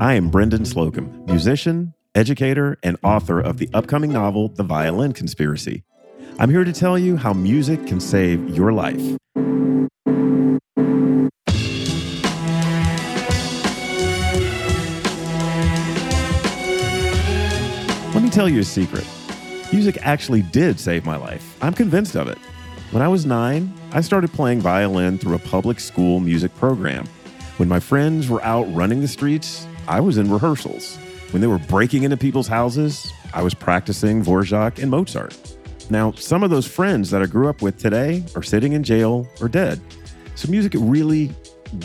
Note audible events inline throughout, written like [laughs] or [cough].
I am Brendan Slocumb, musician, educator, and author of the upcoming novel, The Violin Conspiracy. I'm here to tell you how music can save your life. Let me tell you a secret. Music actually did save my life. I'm convinced of it. When I was nine, I started playing violin through a public school music program. When my friends were out running the streets, I was in rehearsals. When they were breaking into people's houses, I was practicing Dvorak and Mozart. Now, some of those friends that I grew up with today are sitting in jail or dead. So, music really,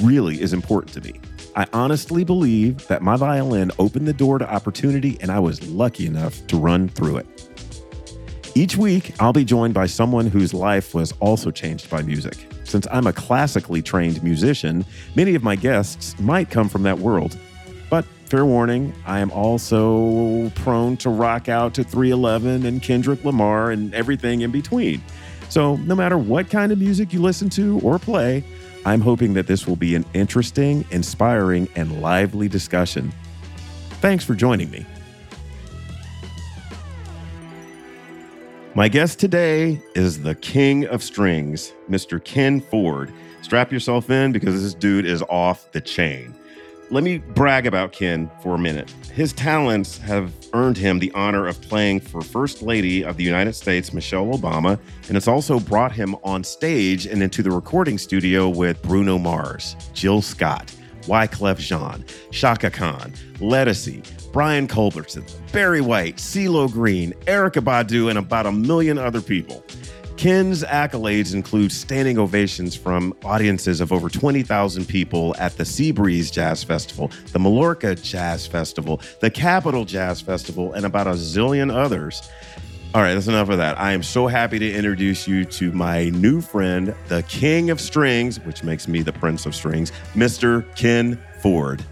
really is important to me. I honestly believe that my violin opened the door to opportunity, and I was lucky enough to run through it. Each week, I'll be joined by someone whose life was also changed by music. Since I'm a classically trained musician, many of my guests might come from that world, fair warning, I am also prone to rock out to 311 and Kendrick Lamar and everything in between. So, no matter what kind of music you listen to or play, I'm hoping that this will be an interesting, inspiring, and lively discussion. Thanks for joining me. My guest today is the king of strings, Mr. Ken Ford. Strap yourself in because this dude is off the chain. Let me brag about Ken for a minute. His talents have earned him the honor of playing for First Lady of the United States, Michelle Obama, and it's also brought him on stage and into the recording studio with Bruno Mars, Jill Scott, Wyclef Jean, Chaka Khan, Ledisi, Brian Culbertson, Barry White, CeeLo Green, Erykah Badu, and about a million other people. Ken's accolades include standing ovations from audiences of over 20,000 people at the Seabreeze Jazz Festival, the Mallorca Jazz Festival, the Capitol Jazz Festival, and about a zillion others. All right, that's enough of that. I am so happy to introduce you to my new friend, the king of strings, which makes me the prince of strings, Mr. Ken Ford.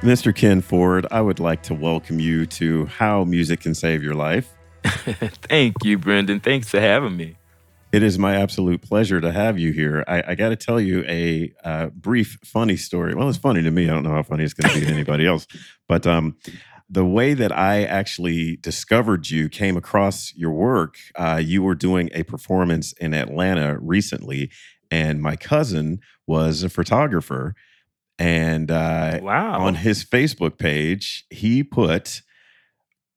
Mr. Ken Ford, I would like to welcome you to How Music Can Save Your Life. [laughs] Thank you, Brendan. Thanks for having me. It is my absolute pleasure to have you here. I, I got to tell you a uh, brief, funny story. Well, it's funny to me. I don't know how funny it's going to be to [laughs] anybody else. But um, the way that I actually discovered you, came across your work, uh, you were doing a performance in Atlanta recently, and my cousin was a photographer. And uh, wow. on his Facebook page, he put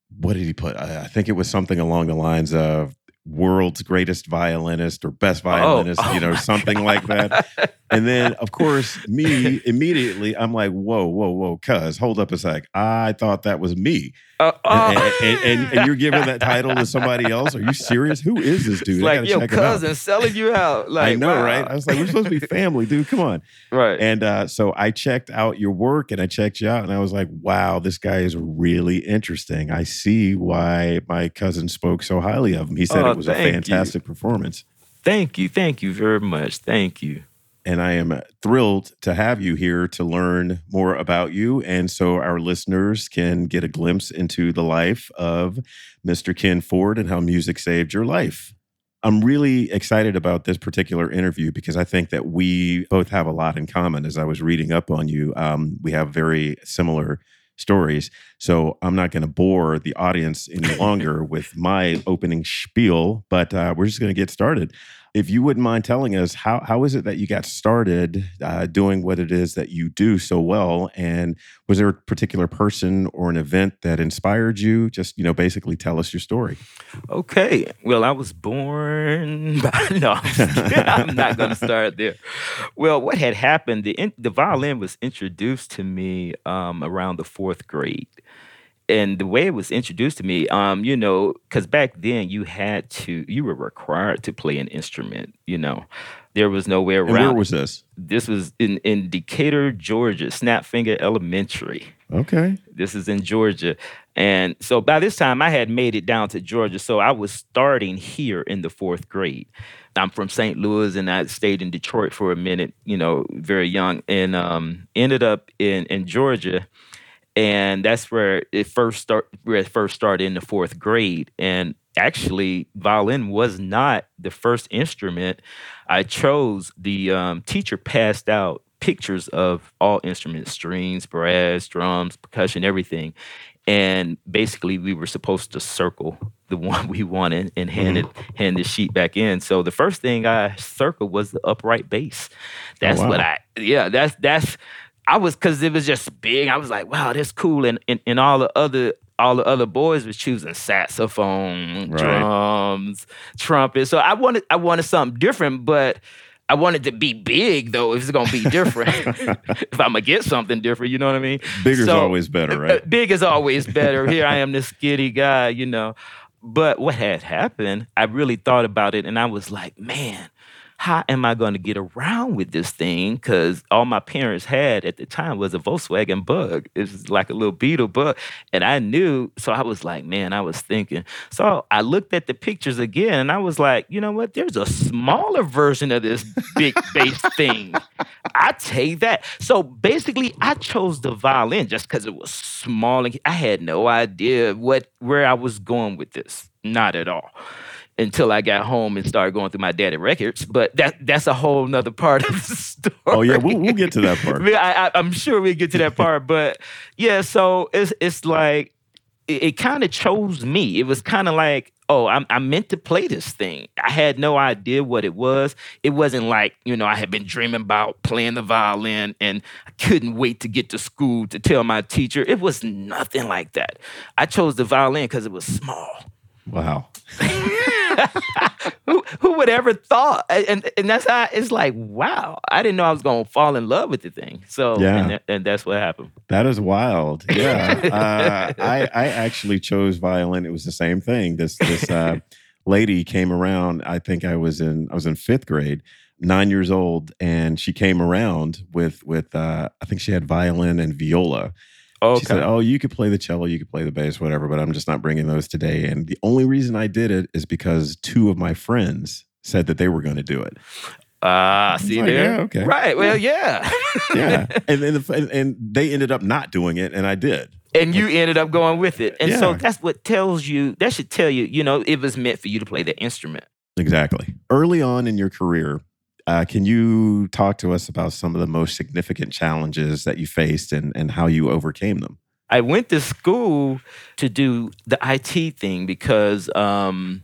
what did he put? I, I think it was something along the lines of world's greatest violinist or best oh, violinist, oh, you know, something God. like that. And then, of course, [laughs] me immediately, I'm like, whoa, whoa, whoa, cuz, hold up a sec. I thought that was me. Uh, uh, and, and, and, and, you're giving that title to somebody else? Are you serious? Who is this dude? It's like your cousin selling you out. [laughs] Like, I know, wow. right? I was like, we're supposed to be [laughs] family, dude. Come on. Right. And uh, so I checked out your work and I checked you out and I was like, wow, this guy is really interesting. I see why my cousin spoke so highly of him. He said oh, it was a fantastic you. performance. Thank you. Thank you very much. Thank you and I am thrilled to have you here to learn more about you. And so our listeners can get a glimpse into the life of Mr. Ken Ford and how music saved your life. I'm really excited about this particular interview because I think that we both have a lot in common. As I was reading up on you, um, we have very similar stories. So I'm not going to bore the audience any [laughs] longer with my opening spiel, but uh, we're just going to get started if you wouldn't mind telling us how how is it that you got started uh, doing what it is that you do so well, and was there a particular person or an event that inspired you? Just you know, basically tell us your story. Okay, well, I was born. [laughs] by, no, I'm not going to start there. Well, what had happened? The the violin was introduced to me um, around the fourth grade and the way it was introduced to me, um, you know, because back then you had to, you were required to play an instrument. You know, there was no way around. And where was this? This was in in Decatur, Georgia, Snapfinger Elementary. Okay. This is in Georgia, and so by this time I had made it down to Georgia, so I was starting here in the fourth grade. I'm from St. Louis, and I stayed in Detroit for a minute. You know, very young, and um, ended up in in Georgia and that's where it first start where it first started in the fourth grade and actually violin was not the first instrument i chose the um, teacher passed out pictures of all instruments, strings, brass, drums, percussion, everything. And basically, we were supposed to circle the one [laughs] we wanted and hand Mm-hmm. it hand the sheet back in. So the first thing I circled was the upright bass. That's what wow. I yeah, that's that's I was cause it was just big. I was like, wow, that's cool. And and, and all the other all the other boys was choosing saxophone, Right. drums, trumpet. So I wanted I wanted something different, but I wanted to be big though. If it's gonna be different, [laughs] [laughs] if I'm gonna get something different, you know what I mean. Bigger's So- always better, uh, right? Big is always [laughs] better. Here I am, this skinny guy, you know. But what had happened, I really thought about it and I was like, man, how am I going to get around with this thing? Because all my parents had at the time was a Volkswagen Bug. It was like a little Beetle Bug. And I knew, so I was like, man, I was thinking. So I looked at the pictures again and I was like, you know what? There's a smaller version of this big bass [laughs] thing. I take that. So basically, I chose the violin just because it was small and I had no idea what where I was going with this. Not at all. Until I got home and started going through my daddy records, but that that's a whole nother part of the story. Oh yeah, we'll, we'll get to that part. [laughs] I, I'm sure we'll get to that part, but yeah. So it's it's like it, it kind of chose me. It was kind of like, oh, I'm I meant to play this thing. I had no idea what it was. It wasn't like you know I had been dreaming about playing the violin and I couldn't wait to get to school to tell my teacher. It was nothing like that. I chose the violin because it was small. Wow. [laughs] [laughs] who, who would ever thought? And and that's how it's like, wow, I didn't know I was gonna fall in love with the thing. So Yeah. and, and that's what happened. That is wild. Yeah. [laughs] uh, I, I actually chose violin. It was the same thing. This this uh, [laughs] lady came around. I think I was in I was in fifth grade, nine years old, and she came around with with uh, I think she had violin and viola. Okay. She said, "Oh, you could play the cello, you could play the bass, whatever, but I'm just not bringing those today." And the only reason I did it is because two of my friends said that they were going to do it. Ah, see like, there. yeah, okay. Right. Well, yeah. Yeah, [laughs] and and, the, and and they ended up not doing it, and I did. and you ended up going with it. And so that's what tells you, that should tell you, you know, it was meant for you to play the instrument. Exactly. Early on in your career, uh, can you talk to us about some of the most significant challenges that you faced and, and how you overcame them? I went to school to do the IT thing because um,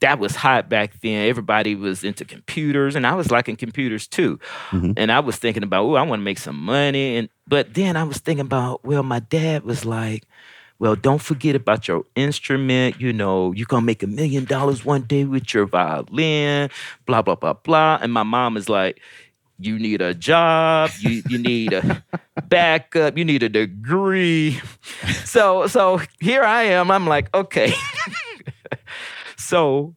that was hot back then. Everybody was into computers, and I was liking computers too. Mhm. And I was thinking about, oh, I want to make some money. And but then I was thinking about, well, my dad was like, well, don't forget about your instrument. You know, you're gonna make a million dollars one day with your violin, blah, blah, blah, blah. And my mom is like, you need a job, you you need a [laughs] backup, you need a degree. [laughs] So so here I am. I'm like, okay. [laughs] so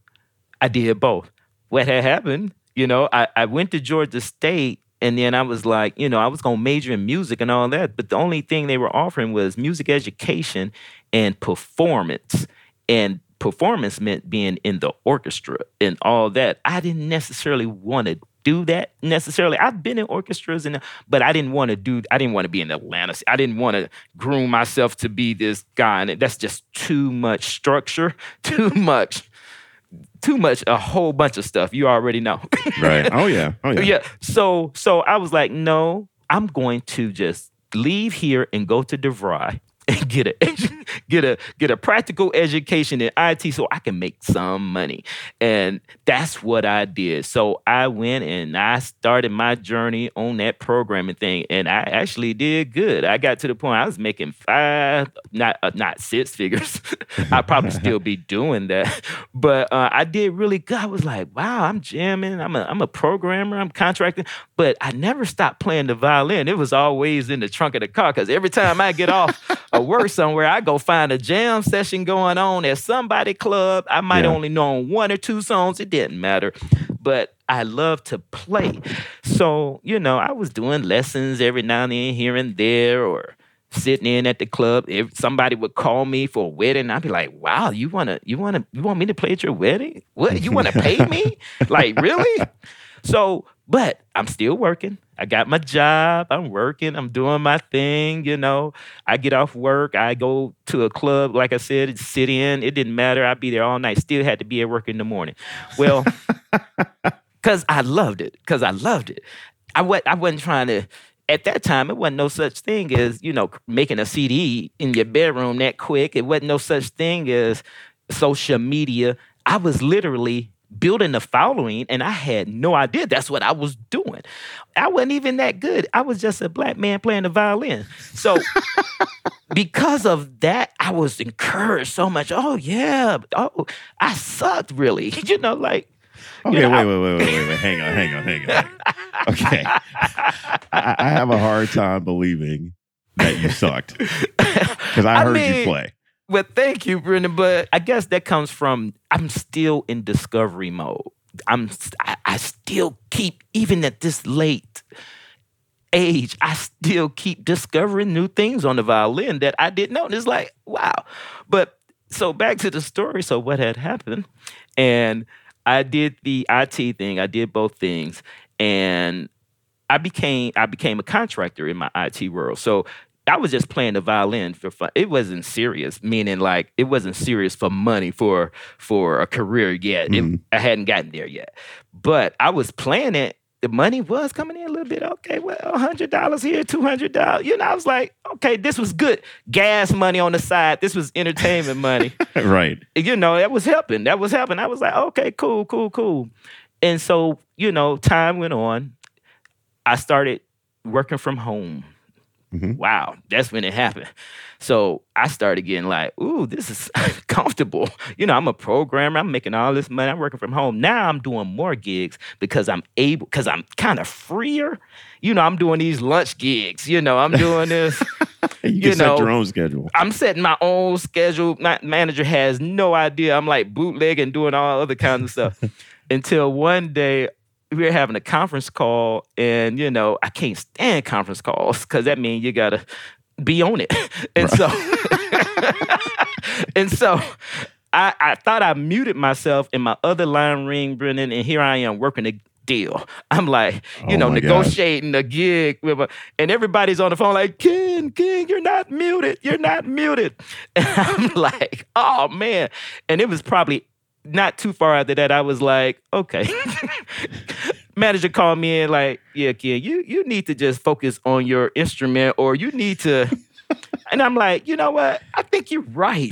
I did both. What had happened, you know, I, I went to Georgia State and then I was like, you know, I was gonna major in music and all that, but the only thing they were offering was music education and performance. And performance meant being in the orchestra and all that. I didn't necessarily want to do that necessarily. I've been in orchestras and but I didn't want to do I didn't want to be in Atlanta. I didn't want to groom myself to be this guy and that's just too much structure, [laughs] too much too much a whole bunch of stuff you already know. [laughs] Right. Oh yeah. Oh yeah. yeah. So so I was like, no, I'm going to just leave here and go to DeVry and get a [laughs] get a get a practical education in IT so I can make some money. And that's what I did. So I went and I started my journey on that programming thing and I actually did good. I got to the point I was making five not uh, not six figures. [laughs] I'd probably still be [laughs] doing that. But uh, I did really good. I was like, wow, I'm jamming. I'm a I'm a programmer. I'm contracting. But I never stopped playing the violin. It was always in the trunk of the car because every time I get off of work somewhere, I go find a jam session going on at somebody club. I might Yeah. only know one or two songs. It didn't matter. But I love to play. So, you know, I was doing lessons every now and then here and there or sitting in at the club. If somebody would call me for a wedding, I'd be like, "Wow, you wanna, you wanna, you want me to play at your wedding? What? You wanna pay me? [laughs] like really?" So, but I'm still working. I got my job. I'm working. I'm doing my thing. You know, I get off work. I go to a club. Like I said, sit in. It didn't matter. I'd be there all night. Still had to be at work in the morning. Well, [laughs] because I loved it. Because I loved it. I I wasn't trying to. At that time, it wasn't no such thing as you know making a CD in your bedroom that quick. It wasn't no such thing as social media. I was literally building a following and I had no idea that's what I was doing. I wasn't even that good. I was just a black man playing the violin. So [laughs] because of that, I was encouraged so much. Oh yeah. Oh, I sucked really. [laughs] You know, like Okay, you know, wait, I- wait, wait, wait, wait, wait. Hang on, hang on, hang on. [laughs] Okay. I, I have a hard time believing that you sucked because I I heard you play. Well, thank you, Brendan. But I guess that comes from I'm still in discovery mode. I'm I, I still keep even at this late age, I still keep discovering new things on the violin that I didn't know. And it's like, wow. But so back to the story. So what had happened? And I did the IT thing. I did both things. And I became I became a contractor in my IT world. So I was just playing the violin for fun. It wasn't serious, meaning like it wasn't serious for money for for a career yet. It- Mhm. I hadn't gotten there yet, but I was playing it. The money was coming in a little bit. Okay, well, hundred dollars here, two hundred dollars. You know, I was like, okay, this was good. Gas money on the side. This was entertainment money [laughs] right. you know, that was helping. That was helping. I was like, okay, cool, cool, cool. And so, you know, time went on. I started working from home. Mhm. Wow, that's when it happened. So I started getting like, ooh, this is [laughs] comfortable. You know, I'm a programmer. I'm making all this money. I'm working from home. Now I'm doing more gigs because I'm able, because I'm kind of freer. You know, I'm doing these lunch gigs. You know, I'm doing this. [laughs] You can You set your own schedule. I'm setting my own schedule. My manager has no idea. I'm like bootlegging, doing all other kinds of stuff. [laughs] Until one day we were having a conference call, and you know, I can't stand conference calls because that means you gotta be on it. [laughs] And so [laughs] and so I, I thought I muted myself in my other line ring, Brennan, and here I am working a deal. I'm like, you Oh know, gosh. negotiating a gig with a, and everybody's on the phone like, Ken, Ken, you're not muted. You're not muted. [laughs] And I'm like, oh man. And it was probably not too far after that. I was like, okay. [laughs] Manager called me in like, yeah, kid, you you need to just focus on your instrument or you need to [laughs] and I'm like, you know what? I think you're right.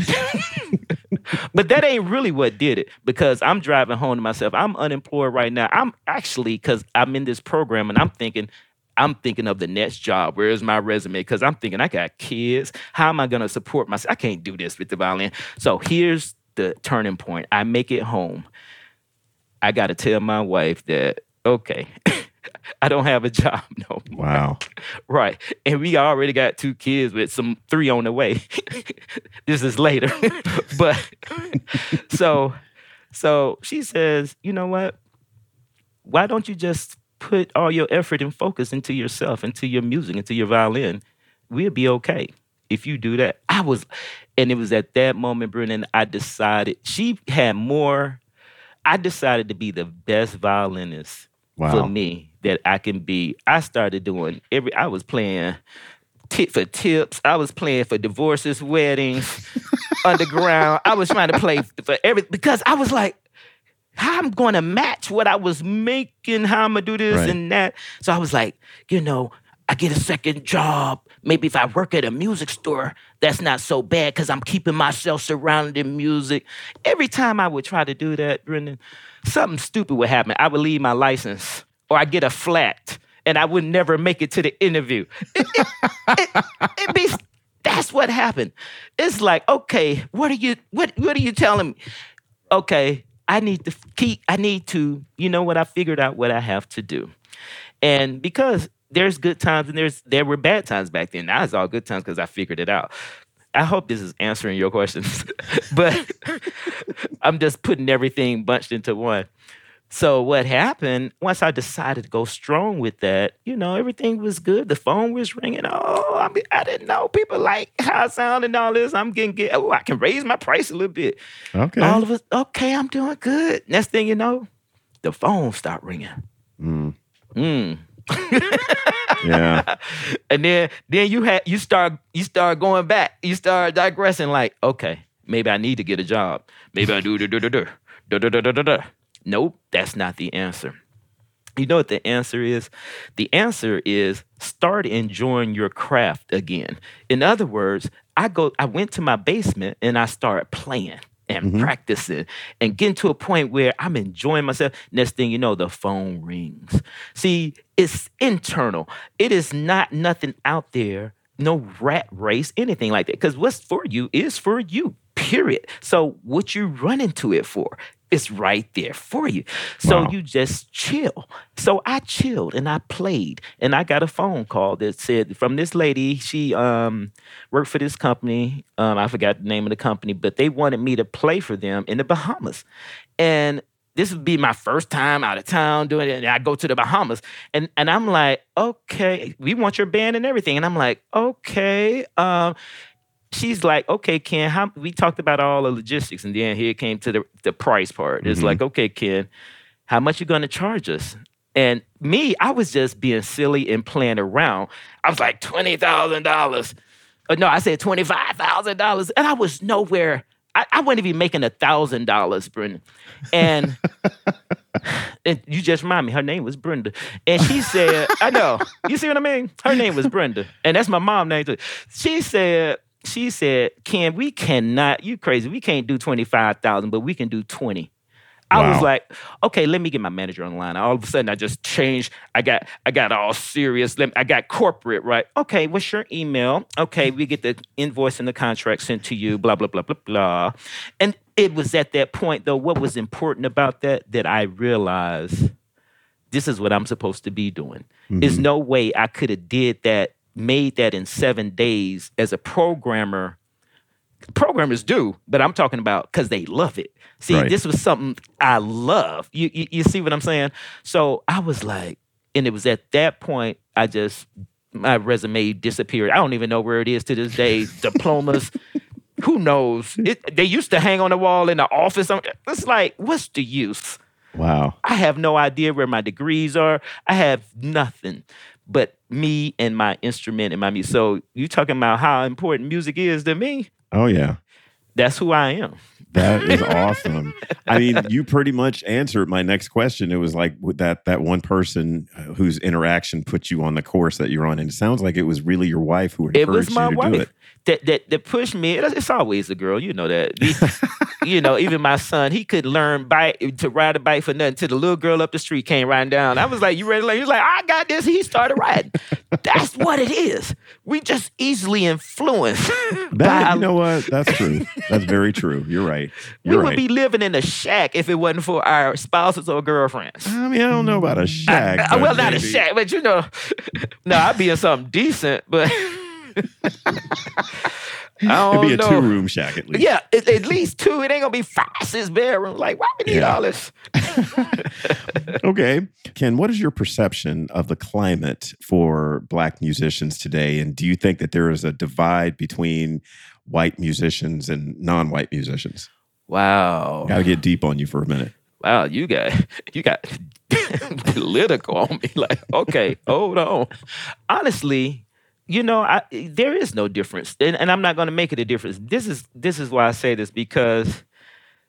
[laughs] but that ain't really what did it because I'm driving home to myself. I'm unemployed right now. I'm actually because I'm in this program and I'm thinking, I'm thinking of the next job. Where's my resume? Because I'm thinking I got kids. How am I going to support myself? I can't do this with the violin. So here's the turning point. I make it home. I got to tell my wife that okay, [laughs] I don't have a job [laughs] no more. Wow. [laughs] Right. And we already got two kids with some three on the way. this is later. but so so she says, you know what? Why don't you just put all your effort and focus into yourself, into your music, into your violin? We'll be okay if you do that. I was, and it was at that moment, Brennan, I decided she had more. I decided to be the best violinist Wow. for me that I can be. I started doing every. I was playing tit for tips. I was playing for divorces, weddings, [laughs] underground. I was trying to play for every because I was like, how I'm going to match what I was making. How I'm gonna do this Right. and that. So I was like, you know. I get a second job. Maybe if I work at a music store, that's not so bad because I'm keeping myself surrounded in music. Every time I would try to do that, Brendan, something stupid would happen. I would leave my license or I get a flat and I would never make it to the interview. It, it, it, be, that's what happened. It's like, okay, what are you what what are you telling me? Okay, I need to keep I need to, you know what, I figured out what I have to do. And because there's good times and there's there were bad times back then. Now it's all good times because I figured it out. I hope this is answering your questions, [laughs] but [laughs] I'm just putting everything bunched into one. So what happened once I decided to go strong with that? You know, everything was good. The phone was ringing. Oh, I mean, I didn't know people like how I sound and all this. I'm getting get. Oh, I can raise my price a little bit. Okay. All of us. Okay, I'm doing good. Next thing you know, the phone start ringing. Mm, Mm. [laughs] yeah. and then then you had you start you start going back. You start digressing like, okay, maybe I need to get a job. Maybe I do do do do do do do do do do do. Nope, that's not the answer. You know what the answer is? The answer is start enjoying your craft again. In other words, I go I went to my basement and I started playing and Mhm. practicing and getting to a point where I'm enjoying myself. Next thing you know, the phone rings. See, it's internal. It is not nothing out there, no rat race, anything like that. Because what's for you is for you, period. So what you run into it for? It's right there for you. So Wow. you just chill. So I chilled and I played. And I got a phone call that said from this lady, she um worked for this company. Um, I forgot the name of the company, but they wanted me to play for them in the Bahamas. And this would be my first time out of town doing it. And I go to the Bahamas. And and I'm like, okay, we want your band and everything. And I'm like, okay. Um, she's like, okay, Ken, how we talked about all the logistics, and then here it came to the, the price part. It's Mhm. like, okay, Ken, how much you gonna charge us? And me, I was just being silly and playing around. I was like, twenty thousand dollars. Uh, no, I said twenty-five thousand dollars. And I was nowhere. I, I wasn't even making a thousand dollars, Brendan. And [laughs] and you just remind me, her name was Brenda. And she said, I know. You see what I mean? Her name was Brenda. And that's my mom name too. She said, she said, Ken, we cannot, you crazy. We can't do 25,000, but we can do 20. I was like, okay, let me get my manager on the line. All of a sudden, I just changed. I got, I got all serious. Let- I got corporate, right? Okay, what's your email? Okay, we get the invoice and the contract sent to you. Blah blah blah blah blah. And it was at that point, though, what was important about that that I realized this is what I'm supposed to be doing. There's mm-hmm. no way I could have did that, made that in seven days as a programmer. Programmers do, but I'm talking about because they love it. See, Right. this was something I love. You, you you see what I'm saying? So I was like, and it was at that point I just my resume disappeared. I don't even know where it is to this day. [laughs] Diplomas. Who knows? It, they used to hang on the wall in the office. It's like, what's the use? Wow. I have no idea where my degrees are. I have nothing but me and my instrument and my music. So you talking about how important music is to me? Oh yeah. That's who I am. That is [laughs] awesome. I mean, you pretty much answered my next question. It was like that that one person uh, whose interaction put you on the course that you're on, and it sounds like it was really your wife who It encouraged was my you to do it. that, that that pushed me. It's always a girl, you know that. [laughs] You know, even my son, he could learn bike to ride a bike for nothing. Till the little girl up the street came riding down. I was like, "You ready?" He was like, "I got this." He started riding. That's what it is. We just easily influenced. That by you know what? That's true. That's very true. You're right. We You're would right. be living in a shack if it wasn't for our spouses or girlfriends. I mean, I don't know about a shack. Uh, but well, not a shack, but you know, [laughs] no, I'd be in something decent, but [laughs] I It'd be a know. two room shack at least. Yeah, at, at least two. It ain't gonna be five, six bedrooms. Like, why we need Yeah. all this? [laughs] Okay. Ken, what is your perception of the climate for Black musicians today? And do you think that there is a divide between white musicians and non white musicians? Wow, Got to get deep on you for a minute. wow, you got you got [laughs] political on me. Like, okay, hold on. Honestly, you know, I, there is no difference, and, and I'm not gonna make it a difference. This is this is why I say this because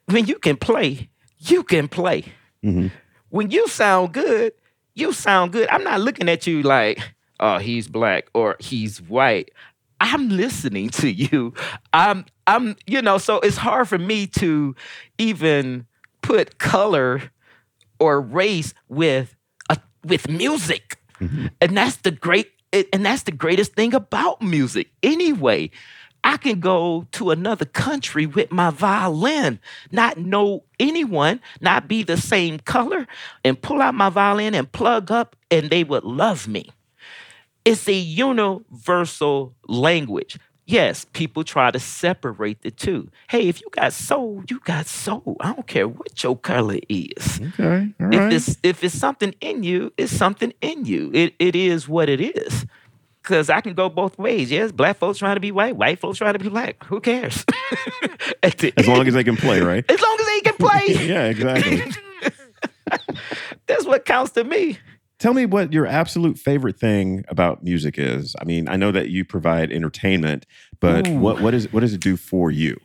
when you can play, you can play. Mhm. when you sound good, you sound good. I'm not looking at you like, oh, he's black or he's white. I'm listening to you. I'm I'm you know, so it's hard for me to even put color or race with a, with music. Mm-hmm. And that's the great and that's the greatest thing about music. Anyway, I can go to another country with my violin, not know anyone, not be the same color, and pull out my violin and plug up, and they would love me. It's a universal language. Yes, people try to separate the two. Hey, if you got soul, you got soul. I don't care what your color is. Okay. All If right. it's if it's something in you, it's something in you. It it is what it is. Cause I can go both ways. Yes, black folks trying to be white, white folks trying to be black. Who cares? [laughs] As long as they can play, right? as long as they can play, [laughs] yeah, exactly. [laughs] that's what counts to me. Tell me what your absolute favorite thing about music is. I mean, I know that you provide entertainment, but Ooh. what what is what does it do for you?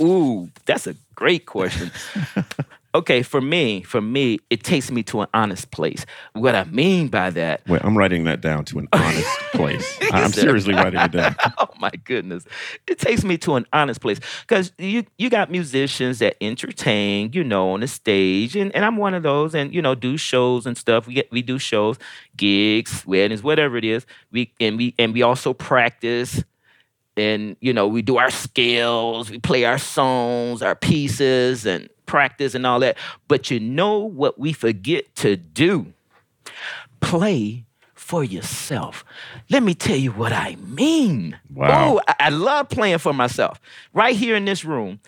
Ooh, that's a great question. [laughs] Okay, for me, for me, it takes me to an honest place. What I mean by that, Wait, I'm writing that down to an [laughs] honest place. I'm seriously writing it down. [laughs] oh my goodness, it takes me to an honest place because you you got musicians that entertain, you know, on the stage, and, and I'm one of those, and you know, do shows and stuff. We get we do shows, gigs, weddings, whatever it is. We and we and we also practice and you know we do our scales we play our songs our pieces and practice and all that but you know what we forget to do? Play for yourself. Let me tell you what i mean. Wow. oh I, I love playing for myself. Right here in this room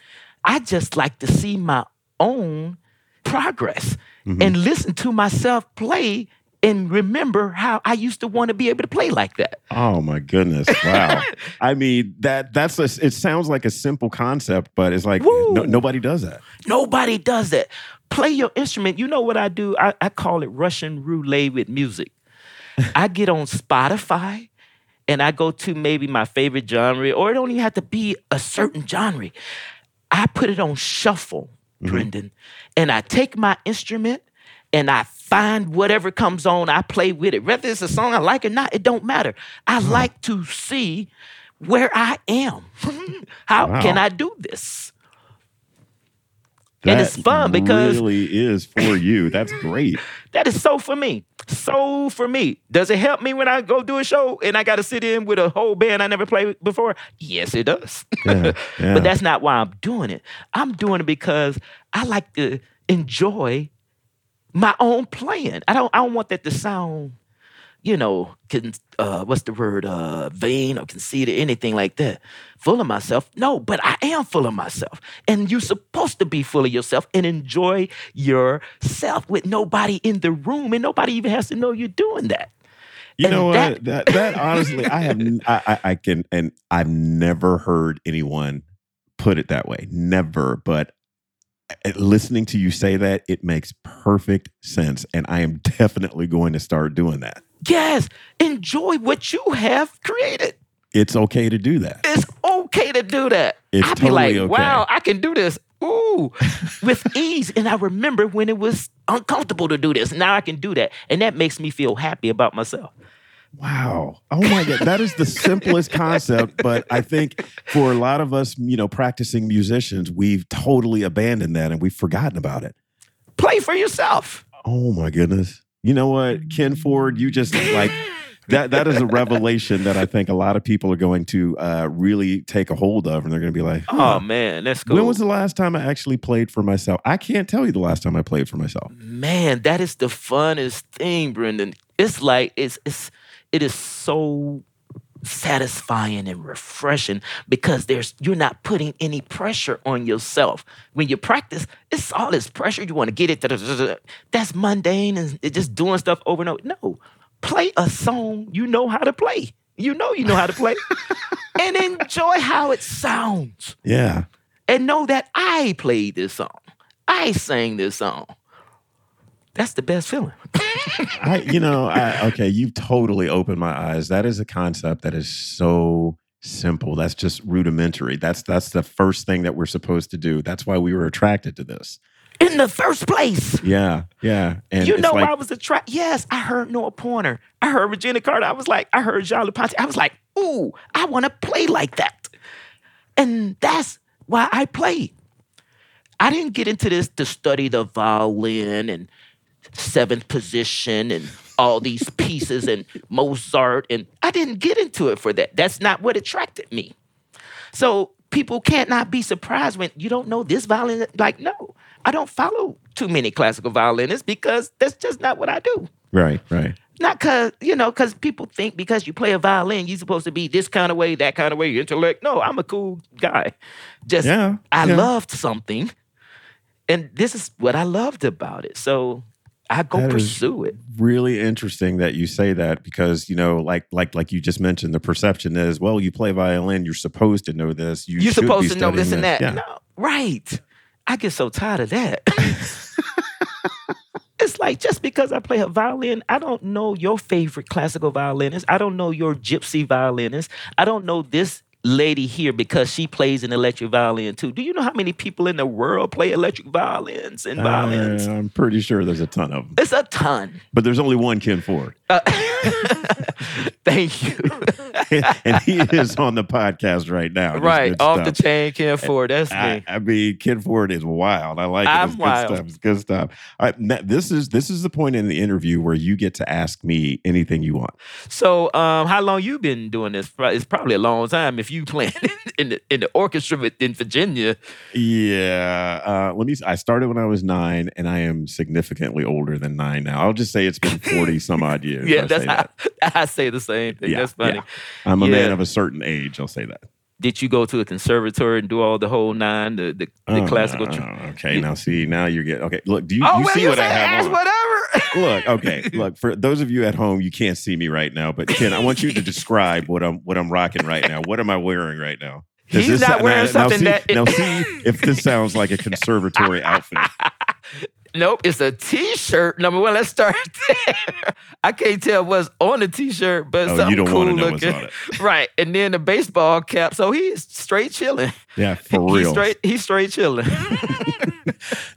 i just like to see my own progress mm-hmm. and listen to myself play and remember how i used to want to be able to play like that Oh my goodness! Wow. [laughs] I mean that that's a, it sounds like a simple concept, but it's like no, nobody does that. Nobody does that. Play your instrument. You know what I do? I, I call it Russian roulette with music. I get on Spotify and I go to maybe my favorite genre, or it don't even have to be a certain genre. I put it on shuffle, mm-hmm. Brendan, and I take my instrument and I find whatever comes on, I play with it. Whether it's a song I like or not, it don't matter. I uh-huh. like to see where I am. [laughs] How Wow. can I do this? That And it's fun because- really is for you. That's great. [laughs] That is so for me. So for me. Does it help me when I go do a show and I got to sit in with a whole band I never played before? Yes, it does. [laughs] Yeah, yeah. but that's not why I'm doing it. I'm doing it because I like to enjoy my own plan. I don't. I don't want that to sound, you know, con, uh, what's the word, uh, vain or conceited, anything like that. Full of myself. No, but I am full of myself, and you're supposed to be full of yourself and enjoy yourself with nobody in the room, and nobody even has to know you're doing that. You And know that- what? That, that honestly, I have, I I can, and I've never heard anyone put it that way. Never. But listening to you say that, it makes perfect sense, and I am definitely going to start doing that. Yes, enjoy what you have created. It's okay to do that. it's okay to do that. It's I'd be totally like, okay. wow, I can do this. Ooh, [laughs] with ease. And I remember when it was uncomfortable to do this. Now I can do that. And that makes me feel happy about myself. Wow. Oh my God. That is the simplest concept. But I think for a lot of us, you know, practicing musicians, we've totally abandoned that and we've forgotten about it. Play for yourself. Oh my goodness. You know what, Ken Ford, you just like that that is a revelation that I think a lot of people are going to uh, really take a hold of and they're going to be like, Oh man, that's cool. when was the last time I actually played for myself? I can't tell you the last time I played for myself. man, that is the funnest thing, Brendan. It's like it's it's it is so satisfying and refreshing because there's you're not putting any pressure on yourself. When you practice, it's all this pressure. You want to get it. That's mundane and it's just doing stuff over and over. No, play a song you know how to play. You know you know how to play, [laughs] and enjoy how it sounds Yeah. and know that I played this song. I sang this song. That's the best feeling. [laughs] I, you know, I, okay, you've totally opened my eyes. That is a concept that is so simple. That's just rudimentary. That's that's the first thing that we're supposed to do. That's why we were attracted to this. In the first place. Yeah, yeah. And you know like, I was attracted. Yes, I heard Noel Pointer. I heard Regina Carter. I was like, I heard Jean-Luc Ponty. I was like, ooh, I want to play like that. And that's why I play. I didn't get into this to study the violin and seventh position and all these pieces and Mozart. And I didn't get into it for that. That's not what attracted me. So people can't not be surprised when you don't know this violin. Like, no, I don't follow too many classical violinists because that's just not what I do. right, right. Not cause you know, cause people think because you play a violin, you're supposed to be this kind of way, that kind of way, your intellect. No, I'm a cool guy. Just Yeah, I yeah. loved something, and this is what I loved about it. So I go That pursue it. Really interesting that you say that because you know, like like like you just mentioned, the perception is, well, you play violin, you're supposed to know this. You You're supposed to know this and that. Yeah. No, right. I get so tired of that. [laughs] it's like just because I play a violin, I don't know your favorite classical violinist. I don't know your gypsy violinist. I don't know this lady here because she plays an electric violin too. Do you know how many people in the world play electric violins and violins? Uh, I'm pretty sure there's a ton of them, it's a ton. but there's only one Ken Ford, Uh, [laughs] thank you. and he is on the podcast right now. Right, off stuff. the chain, Ken Ford. That's I, me. I mean, Ken Ford is wild. I like it. I'm it's good wild. stuff. It's good stuff. All right, Matt, this is this is the point in the interview where you get to ask me anything you want. So, um, how long you been doing this? It's probably a long time. If you playing [laughs] in the in the orchestra in Virginia, Yeah, uh, let me. I started when I was nine, and I am significantly older than nine now. I'll just say it's been forty some odd years. [laughs] yeah, I'll that's say that. [laughs] I say the same thing. Yeah, that's funny. yeah. I'm a man of a certain age. I'll say that. Did you go to a conservatory and do all the whole nine, the the, the Oh, classical? no, tr- no, okay, now see, now you get okay. Look, do you, oh, you well, see you what I have on? whatever. Look, okay, [laughs] look for those of you at home, you can't see me right now, but Ken, I want you to describe what I'm what I'm rocking right now. What am I wearing right now? Does He's this not wearing now, something now see, that- now see [laughs] if this sounds like a conservatory outfit. [laughs] Nope, it's a T-shirt. Number one, let's start [laughs] there. I can't tell what's on the T-shirt, but Oh, something you don't cool want to know what's looking. on it. [laughs] Right, and then the baseball cap. So he's straight chilling. Yeah, [laughs] for He's real. straight. He's straight chilling.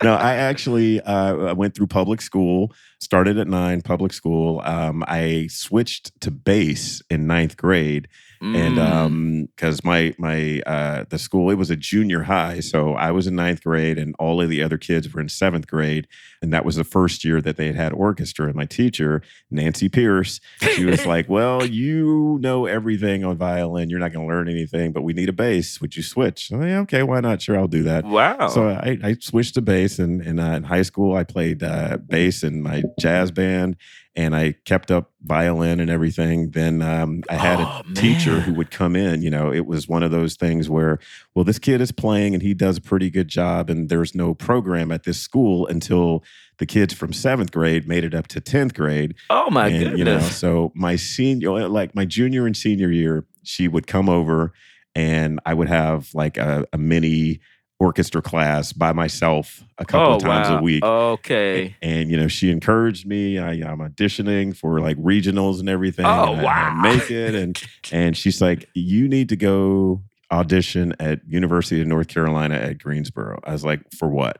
no, I actually uh, I went through public school. Started at nine, public school. Um, I switched to bass in ninth grade, and Mm. um, because my my uh, the school it was a junior high, so I was in ninth grade, and all of the other kids were in seventh grade, and that was the first year that they had had orchestra. And my teacher, Nancy Pierce, she was [laughs] like, "Well, you know everything on violin. You're not going to learn anything, but we need a bass. Would you switch?" Yeah, okay, why not? Sure, I'll do that. wow. So I, I switched to bass, and, and uh, in high school I played uh, bass in my jazz band, and I kept up violin and everything. Then um, I had Oh, a teacher man. who would come in. You know, it was one of those things where, well, this kid is playing and he does a pretty good job, and there's no program at this school until the kids from seventh grade made it up to tenth grade oh my and goodness. you know so my senior like my junior and senior year she would come over and i would have like a, a mini orchestra class by myself a couple oh of times wow. a week Okay. and you know she encouraged me I, i'm auditioning for like regionals and everything Oh, and I- I wow. make it and [laughs] and she's like you need to go audition at university of north carolina at greensboro i was like for what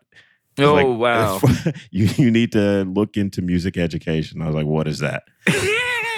Oh like, wow. [laughs] you you need to look into music education. I was like, what is that? [laughs]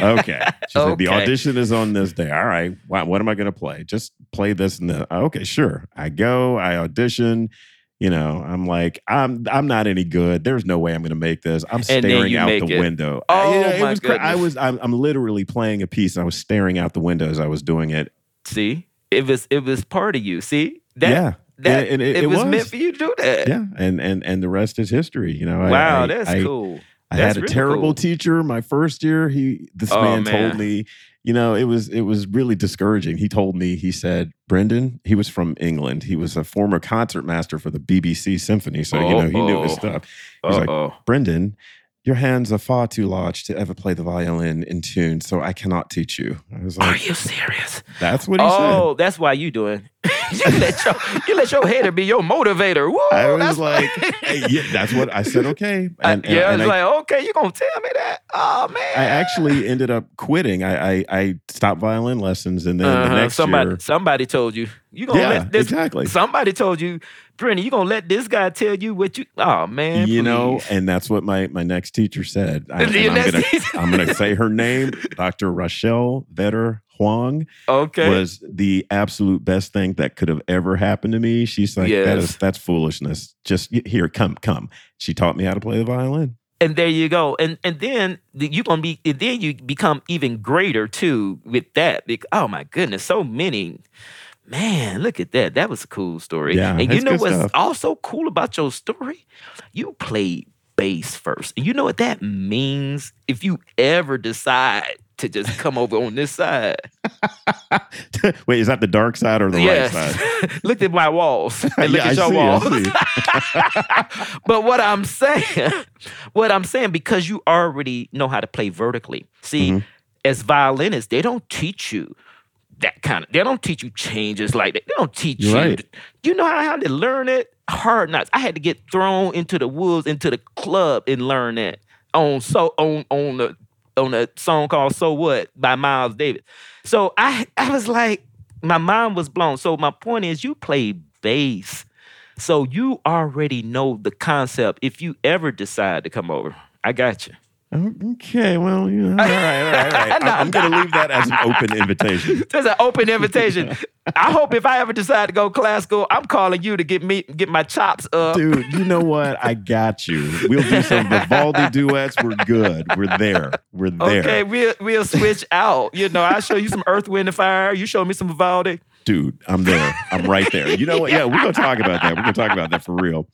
Okay. She said, the audition is on this day. All right. What, what am I going to play? Just play this and then. Oh, okay, sure. I go, I audition. You know, I'm like, I'm I'm not any good. There's no way I'm going to make this. I'm staring out the it. window. Uh, oh, You know, it my was I was I'm, I'm literally playing a piece and I was staring out the window as I was doing it. See, it was it was part of you. See that yeah. that and it, it, it was, was meant for you to do that. Yeah, and and and the rest is history. You know, I- Wow, I, that's I, cool. I That's had a really terrible cool. teacher my first year. He this Oh, man, man. told me, you know, it was it was really discouraging. He told me, he said, Brendan, he was from England. He was a former concert master for the BBC Symphony. So, you know, he knew his stuff. He's like. Brendan, your hands are far too large to ever play the violin in tune, so I cannot teach you. I was Are you serious? that's what he said. Oh, that's why you doing. [laughs] you let your you let your hater be your motivator. Woo, I was like, [laughs] hey, yeah, that's what I said. Okay, and, and- yeah, and it's I, like okay, you gonna tell me that? Oh man, I actually ended up quitting. I, I I stopped violin lessons, and then the Uh-huh. next somebody year, somebody told you you gonna yeah, let this. exactly. Somebody told you, Brendan, you gonna let this guy tell you what you? Oh man, you know, and that's what my my next teacher said. I, I'm, gonna I'm gonna say her name, [laughs] Dr. Rochelle Vetter Huang, okay. was the absolute best thing that could have ever happened to me. She's like, that Yes. is that's foolishness. Just here, come, come. She taught me how to play the violin. and there you go and and then the- you gonna be and then you become even greater too with that oh my goodness so many man look at that that was a cool story Yeah, and you know what's stuff. also cool about your story you played bass first and you know what that means if you ever decide to just come over on this side [laughs] Wait, is that the dark side or the right side? yes [laughs] look at my walls [laughs] and look Yeah, at your walls but what I'm saying, what I'm saying, because you already know how to play vertically. See, Mhm. as violinists, they don't teach you that kind of. They don't teach you changes like that. They don't teach you. You know how, how to learn it? Hard knocks. I had to get thrown into the woods, into the club, and learn that on so on on the on a song called "So What" by Miles Davis. So I I was like, my mind was blown. So my point is, you play bass, so you already know the concept. If you ever decide to come over, I got you. Okay, well, yeah, all right, all right, all right. No, [laughs] I'm, going to leave that as an open invitation. [laughs] There's an open invitation. [laughs] I hope if I ever decide to go classical, I'm calling you to get me get my chops up. Dude, you know what? I got you. We'll do some Vivaldi duets. We're good. We're there. We're there. Okay, we'll we'll switch out. You know, I'll show you some Earth, Wind, and Fire. You show me some Vivaldi. Dude, I'm there. I'm right there. You know what? Yeah, we're gonna talk about that. We're gonna talk about that for real.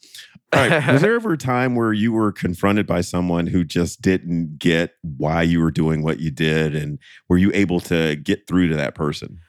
All right. [laughs] Was there ever a time where you were confronted by someone who just didn't get why you were doing what you did? And were you able to get through to that person?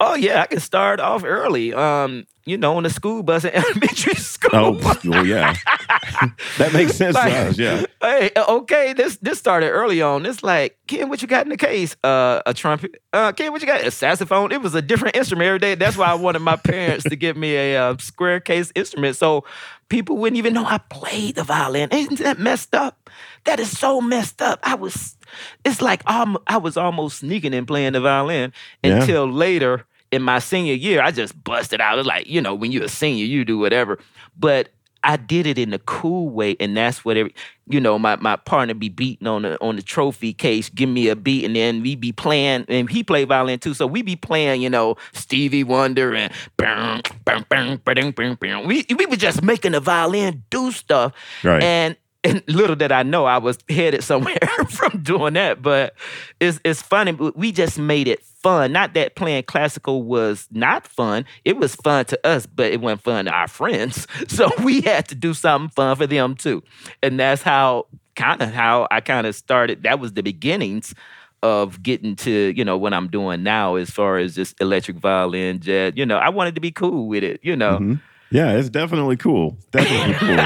Oh yeah, I can start off early. Um, you know, on the school bus in [laughs] elementary school. Oh, well, yeah. [laughs] that makes sense Like, to us, yeah. Hey, okay, this this started early on. It's like, Ken, what you got in the case? Uh, a trumpet. Uh, Ken, what you got? A saxophone. It was a different instrument every day. That's why I wanted my parents to give me a uh, square case instrument, so people wouldn't even know I played the violin. Isn't that messed up? That is so messed up. I was. It's like um, I was almost sneaking and playing the violin Yeah. until later in my senior year. I just busted out. It's like you know, when you're a senior, you do whatever. But I did it in a cool way, and that's what every you know, my, my partner be beating on the on the trophy case, give me a beat, and then we be playing, and he play violin too. So we be playing, you know, Stevie Wonder and bang, bang, bang, bang, bang, bang. we we were just making the violin do stuff. Right. And and [laughs] little did I know I was headed somewhere [laughs] from doing that. But it's it's funny. We just made it fun. Not that playing classical was not fun. It was fun to us, but it wasn't fun to our friends. [laughs] So we had to do something fun for them too. And that's how kind of how I kind of started. That was the beginnings of getting to, you know, what I'm doing now as far as just electric violin, jazz. You know, I wanted to be cool with it, you know. Mhm. Yeah, it's definitely cool. Definitely cool.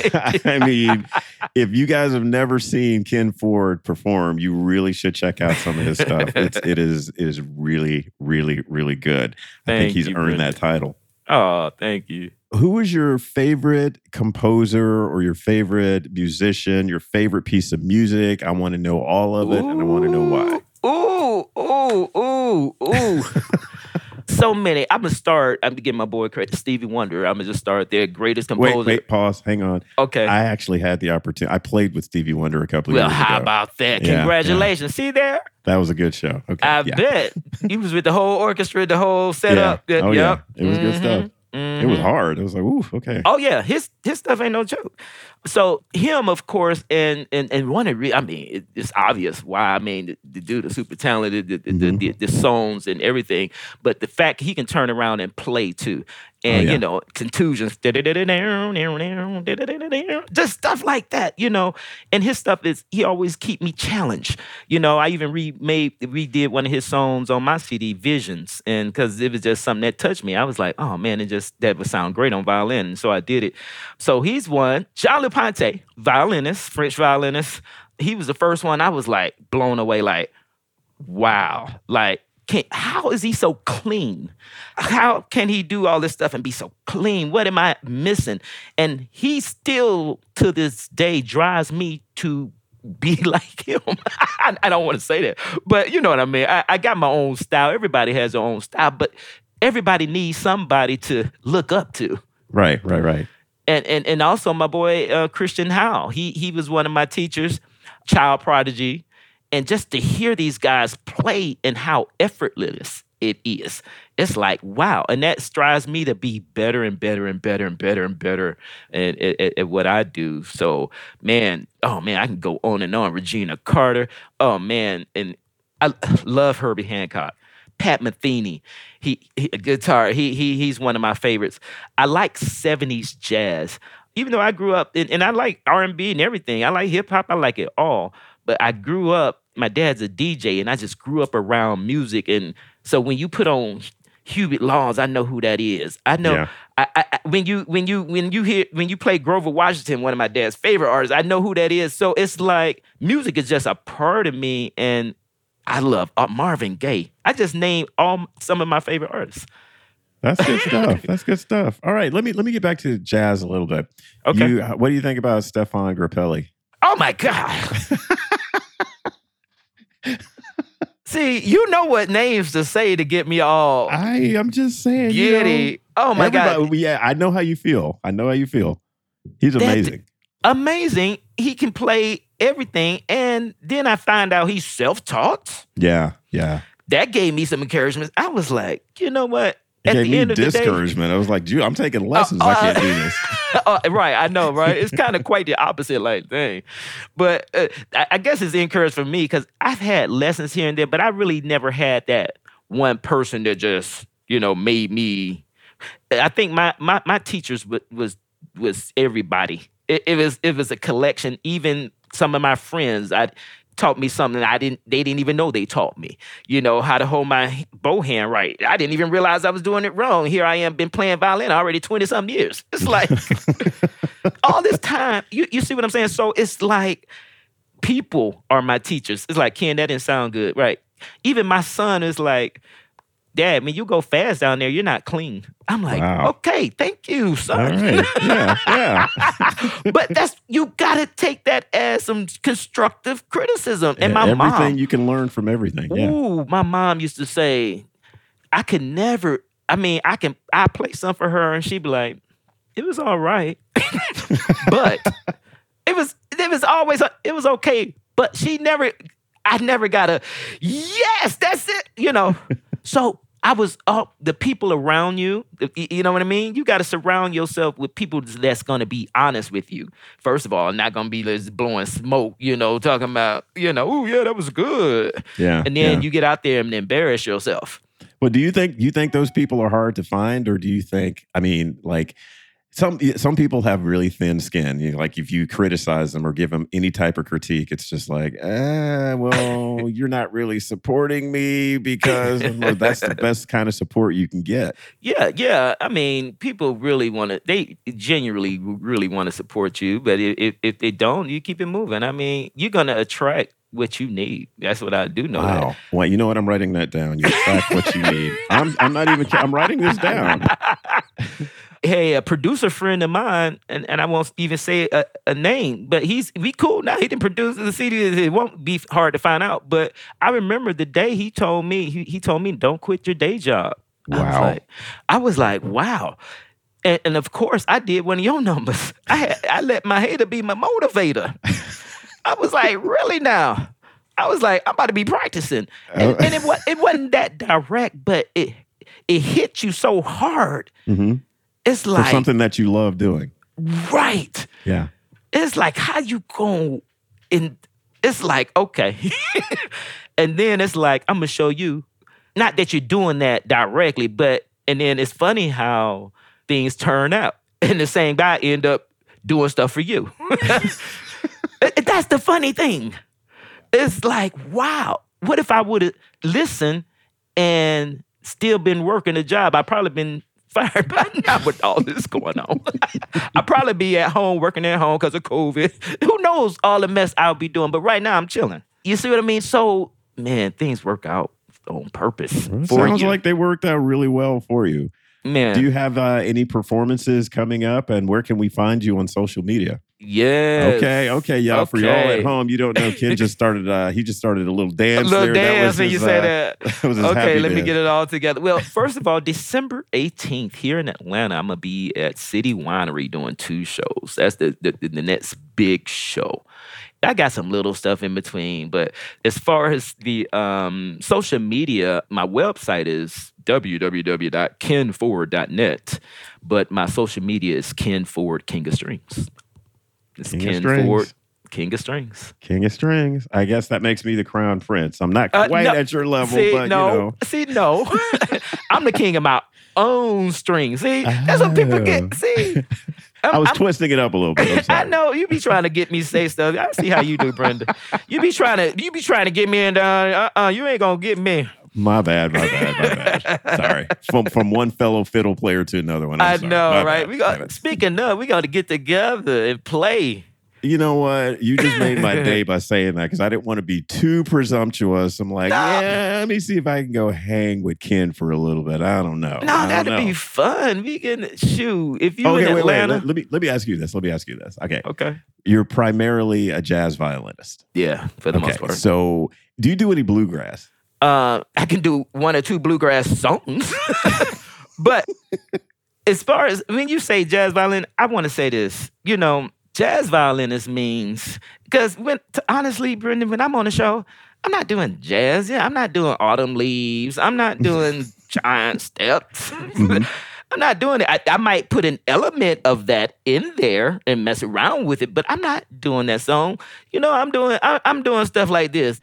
[laughs] I mean, if you guys have never seen Ken Ford perform, you really should check out some of his stuff. It's it is it is really really really good. I think he's you, earned that title. Oh, thank you. Who was your favorite composer or your favorite musician? Your favorite piece of music? I want to know all of it, and I want to know why. Ooh, ooh, ooh, ooh. [laughs] so many. I'm gonna start. I'm gonna give my boy credit. Stevie Wonder. I'm gonna just start there. Greatest composer. Wait, wait, pause. Hang on. Okay. I actually had the opportunity. I played with Stevie Wonder a couple of well, years ago. Well, how about that? Yeah, yeah. Congratulations. See there? that was a good show. Okay, I yeah. bet. he was with the whole orchestra, the whole setup. Yeah. Yep. Oh, yeah. It was good Mhm. Stuff. It was Mhm. hard. It was like, ooh, okay. Oh yeah, his his stuff ain't no joke. So him, of course, and and and one of re- I mean, it, it's obvious why. I mean, the, the dude is super talented, the the, Mhm. the, the songs and everything. But the fact he can turn around and play too, Oh, and Oh, yeah. you know, contusions, just stuff like that, you know. And his stuff is he always keep me challenged. You know, I even remade redid one of his songs on my CD, Visions, and because it was just something that touched me, I was like, oh man, it just that would sound great on violin, and so I did it. So he's one. Jean Ponty, violinist, French violinist. He was the first one. I was like blown away, like, wow, like. Can, how is he so clean? How can he do all this stuff and be so clean? What am I missing? And he still, to this day, drives me to be [laughs] like him. I, I don't want to say that, but you know what I mean. I, I got my own style. Everybody has their own style, but everybody needs somebody to look up to. Right, right, right. And and and also my boy uh, Christian Howes. He he was one of my teachers, child prodigy, and just to hear these guys play and how effortless it is, it's like wow. And that strives me to be better and better and better and better and better at, at, at- at what I do. So man, oh man, I can go on and on. Regina Carter, oh man, and I love Herbie Hancock. Pat Metheny, he, he a guitar. He he he's one of my favorites. I like '70s jazz, even though I grew up in, and I like R and B and everything. I like hip hop. I like it all. But I grew up. My dad's a DJ, and I just grew up around music. And so when you put on Hubert Laws, I know who that is. I know Yeah. I, I, when you when you when you hear when you play Grover Washington, one of my dad's favorite artists, I know who that is. So it's like music is just a part of me, and I love uh, Marvin Gaye. I just named all some of my favorite artists. That's good [laughs] stuff. That's good stuff. All right, let me let me get back to jazz a little bit. Okay. You, what do you think about Stéphane Grappelli? Oh my God. [laughs] [laughs] See, you know what names to say to get me all I am just saying. you know, giddy. oh my god, Yeah, I know how you feel. I know how you feel. He's That- amazing. amazing! He can play everything, and then I find out he's self-taught. Yeah, yeah. That gave me some encouragement. I was like, you know what? It At gave the me end of the day, discouragement. I was like, dude, I'm taking lessons. I can't uh, do this. [laughs] Uh, [laughs] right, I know, right? It's kind of quite the opposite, like thing. But uh, I, I guess it's encouraged for me because I've had lessons here and there, but I really never had that one person that just, you know, made me. I think my my my teachers was was, was everybody. It, it was it was a collection. Even some of my friends, I taught me something I didn't they didn't even know they taught me. You know, how to hold my bow hand right. I didn't even realize I was doing it wrong. Here I am been playing violin already 20 some years. [laughs] It's like [laughs] all this time. You you see what I'm saying? So it's like people are my teachers. It's like, Ken, that didn't sound good. Right. Even my son is like, Dad, when you go fast down there, you're not clean. I'm like, Wow. okay, thank you, son. right. Yeah, yeah. [laughs] but that's you gotta take that as some constructive criticism. And my everything mom, you can learn from everything. Yeah. ooh, my mom used to say, I could never. I mean, I can. I play some for her, and she'd be like, "It was all right," [laughs] but it was. It was always. It was okay, but she never. I never got a yes. That's it. You know. [laughs] so I was up. The people around you. You know what I mean. You got to surround yourself with people that's going to be honest with you. First of all, not going to be just blowing smoke. You know, talking about. You know, oh yeah, that was good. Yeah. And then yeah. you get out there and embarrass yourself. Well, do you think you think those people are hard to find, or do you think? I mean, like some some people have really thin skin. You know, like if you criticize them or give them any type of critique, it's just like, eh, well, [laughs] you're not really supporting me because I'm that's the [laughs] best kind of support you can get. Yeah, yeah. I mean, people really want to. They genuinely really want to support you, but if, if they don't, you keep it moving. I mean, you're gonna attract what you need. That's what I do know. that. Wow. Well, you know what? I'm writing that down. You attract what you need. I'm I'm not even. I'm writing this down. [laughs] hey, a producer friend of mine, and, and I won't even say a, a name, but he's we cool now. He didn't produce the CD. It won't be hard to find out. But I remember the day he told me he, he told me don't quit your day job. I was Wow. like, I was like, wow. And, and of course, I did one of your numbers. [laughs] I had, I let my hater be my motivator. [laughs] I was like, really now? I was like, I'm about to be practicing, and, and it was it wasn't that direct, but it it hit you so hard. hmm It's For like something that you love doing. right. Yeah. It's like how you going and it's like okay. [laughs] and then it's like I'm gonna show you not that you're doing that directly, but and then it's funny how things turn out. [laughs] And the same guy end up doing stuff for you. [laughs] That's the funny thing. It's like, wow, what if I would have listened and still been working a job? I'd probably been fired by [laughs] now with all this going on. [laughs] I'd probably be at home working at home because of COVID. [laughs] Who knows all the mess I'll be doing? But right now I'm chilling. You see what I mean? So, man, things work out on purpose Well, for sounds you. like they worked out really well for you. man, Do you have uh, any performances coming up, and where can we find you on social media? Yes. Okay, okay, y'all. For y'all at home, you don't know, Ken just started. Uh, he just started a little [laughs] dance. A little there. That dance and you say uh, that. [laughs] that was his Okay, let me get it all together. Well, first of all, December 18th here in Atlanta, I'm gonna be at City Winery doing two shows. That's the the, the next big show. I got some little stuff in between, but as far as the um, social media, my website is www.kenford.net, but my social media is Ken Ford King of Strings. It's King of Strings. Ford King of Strings. King of Strings. I guess that makes me the crown prince. I'm not Uh, quite no. at your level, See, but no, you know. see, no. [laughs] I'm the king of my own strings. See, that's what people Oh. get. See, [laughs] I'm- I was I'm- twisting it up a little bit. [laughs] I know you be trying to get me to say stuff. I see how you do, Brenda. You be trying to, you be trying to get me in. Uh, uh you ain't gonna get me. My bad, my bad, my bad. [laughs] Sorry. From from one fellow fiddle player to another one. I'm i sorry. know, My right? bad, We got. Speaking of, we got to get together and play. You know what? You just made my [laughs] day by saying that because I didn't want to be too presumptuous. I'm like, No. yeah, let me see if I can go hang with Ken for a little bit. I don't know. No, don't that'd know. be fun. We can shoot if you okay, in wait, wait. Atlanta. Let, let me let me ask you this. Let me ask you this. Okay, Okay. you're primarily a jazz violinist. Yeah, for the okay, most part. so do you do any bluegrass? Uh, I can do one or two bluegrass songs. [laughs] but as far as when you say jazz violin, I want to say this. You know, jazz violinist means because when honestly, Brendan, when I'm on the show, I'm not doing jazz. Yeah, I'm not doing autumn leaves. I'm not doing [laughs] giant steps. Mhm. [laughs] I'm not doing it. I, I might put an element of that in there and mess around with it, but I'm not doing that song. You know, I'm doing I, I'm doing stuff like this.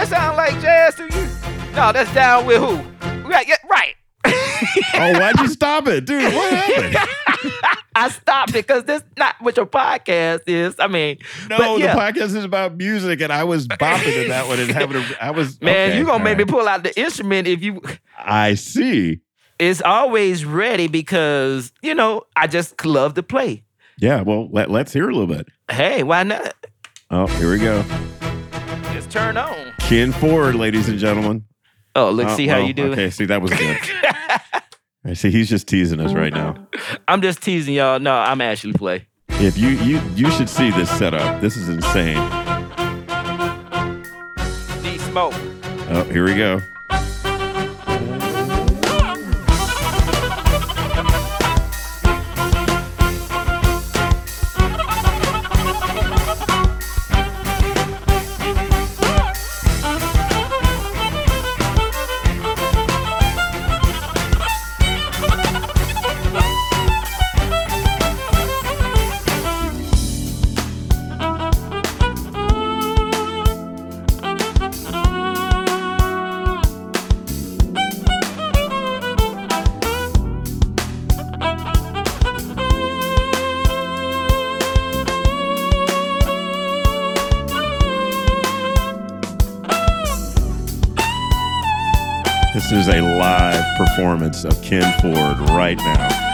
That sound like jazz to you? No, that's down with who? Right, yeah, right. Oh, why'd you stop it, dude? What [laughs] happened? I stopped it because this not what your podcast is. I mean, No, but yeah. the podcast is about music, and I was bopping in that one and having a. I was man, okay, you gonna make me pull out the instrument if you. I see. It's always ready because you know I just love to play. Yeah, well, let, let's hear a little bit. Hey, why not? Oh, here we go. Just turn on. Ken Ford, ladies and gentlemen. Oh, look, Oh, see how uh, well, you do. Okay, see that was good. [laughs] I see he's just teasing us right now. I'm just teasing y'all. No, I'm actually play. If you you you should see this setup. This is insane. D smoke. Oh, here we go. This is a live performance of Ken Ford right now.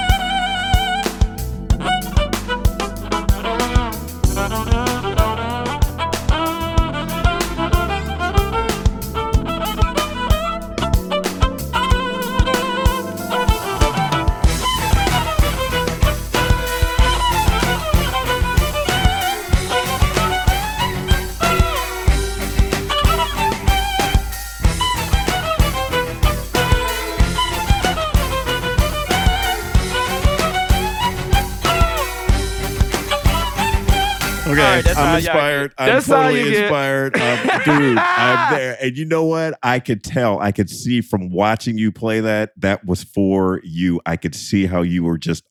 All right, that's I'm y'all inspired. I'm totally you get. inspired. [laughs] Um, dude, I'm there. And you know what? I could tell, I could see from watching you play that, that was for you. I could see how you were just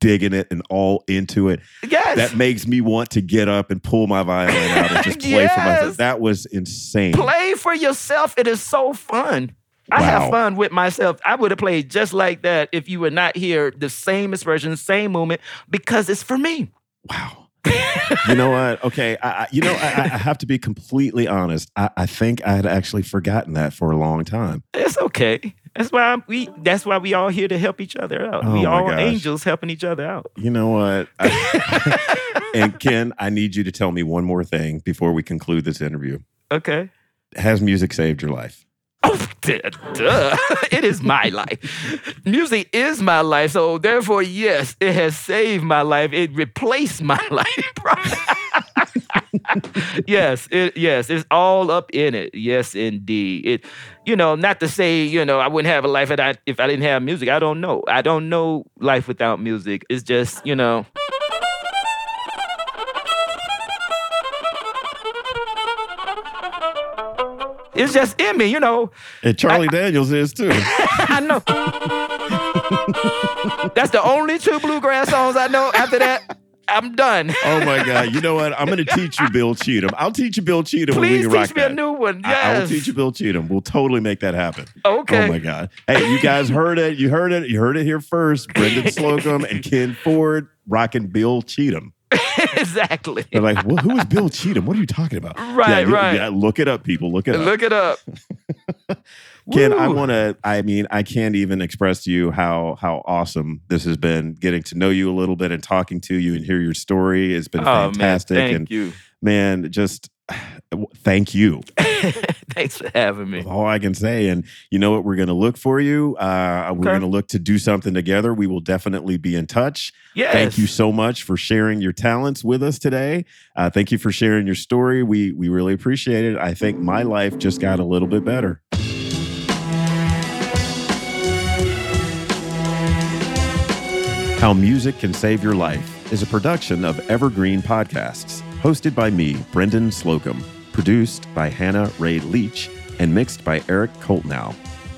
digging it and all into it. Yes. That makes me want to get up and pull my violin out and just [laughs] play for myself. That was insane. play for yourself. It is so fun. I have fun with myself. I would have played just like that if you were not here. The same expression, same movement, because it's for me. Wow. You know what? Okay, I, I, you know, I, I have to be completely honest. I, I think I had actually forgotten that for a long time. It's okay. That's why we. That's why we all here to help each other out. Oh we all gosh. angels helping each other out. You know what? [laughs] And Ken, I need you to tell me one more thing before we conclude this interview. Okay. Has music saved your life? Oh, duh, [laughs] it is my life. Music is my life. So therefore, yes, it has saved my life. It replaced my [laughs] life. [laughs] yes, it yes, it's all up in it. Yes, indeed. It, you know, not to say, you know, I wouldn't have a life if I if I didn't have music. I don't know. I don't know life without music. It's just, you know. It's just in me, you know. And Charlie Daniels is too. [laughs] I know. That's the only two bluegrass songs I know. After that, I'm done. Oh my God! You know what? I'm going to teach you Bill Cheatham. I'll teach you Bill Cheatham when we Please can rock teach me that. a new one. I, I will teach you Bill Cheatham. We'll totally make that happen. Okay. Oh my God! Hey, you guys heard it. You heard it. You heard it here first. Brendan [laughs] Slocumb and Ken Ford rocking Bill Cheatham. [laughs] exactly. They're like, well, who is Bill Cheatham? What are you talking about? [laughs] Right, yeah, right. Yeah, look it up, people. Look it up. Look it up. [laughs] Ken, I want to. I mean, I can't even express to you how how awesome this has been. Getting to know you a little bit and talking to you and hear your story has been Oh man, fantastic. thank and you. man, just [sighs] thank you. [laughs] Thanks for having me. That's all I can say. And you know what? We're going to look for you. Uh, we're Okay. going to look to do something together. We will definitely be in touch. Yes. Thank you so much for sharing your talents with us today. Uh, thank you for sharing your story. We we really appreciate it. I think my life just got a little bit better. How Music Can Save Your Life is a production of Evergreen Podcasts, hosted by me, Brendan Slocumb, produced by Hannah Ray Leach, and mixed by Eric Coltnow.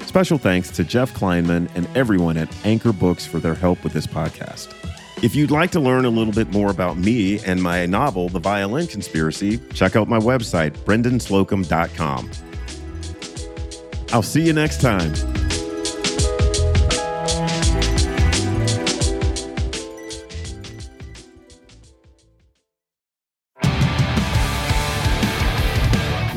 Special thanks to Jeff Kleinman and everyone at Anchor Books for their help with this podcast. If you'd like to learn a little bit more about me and my novel, The Violin Conspiracy, check out my website, brendanslocumb.com. I'll see you next time.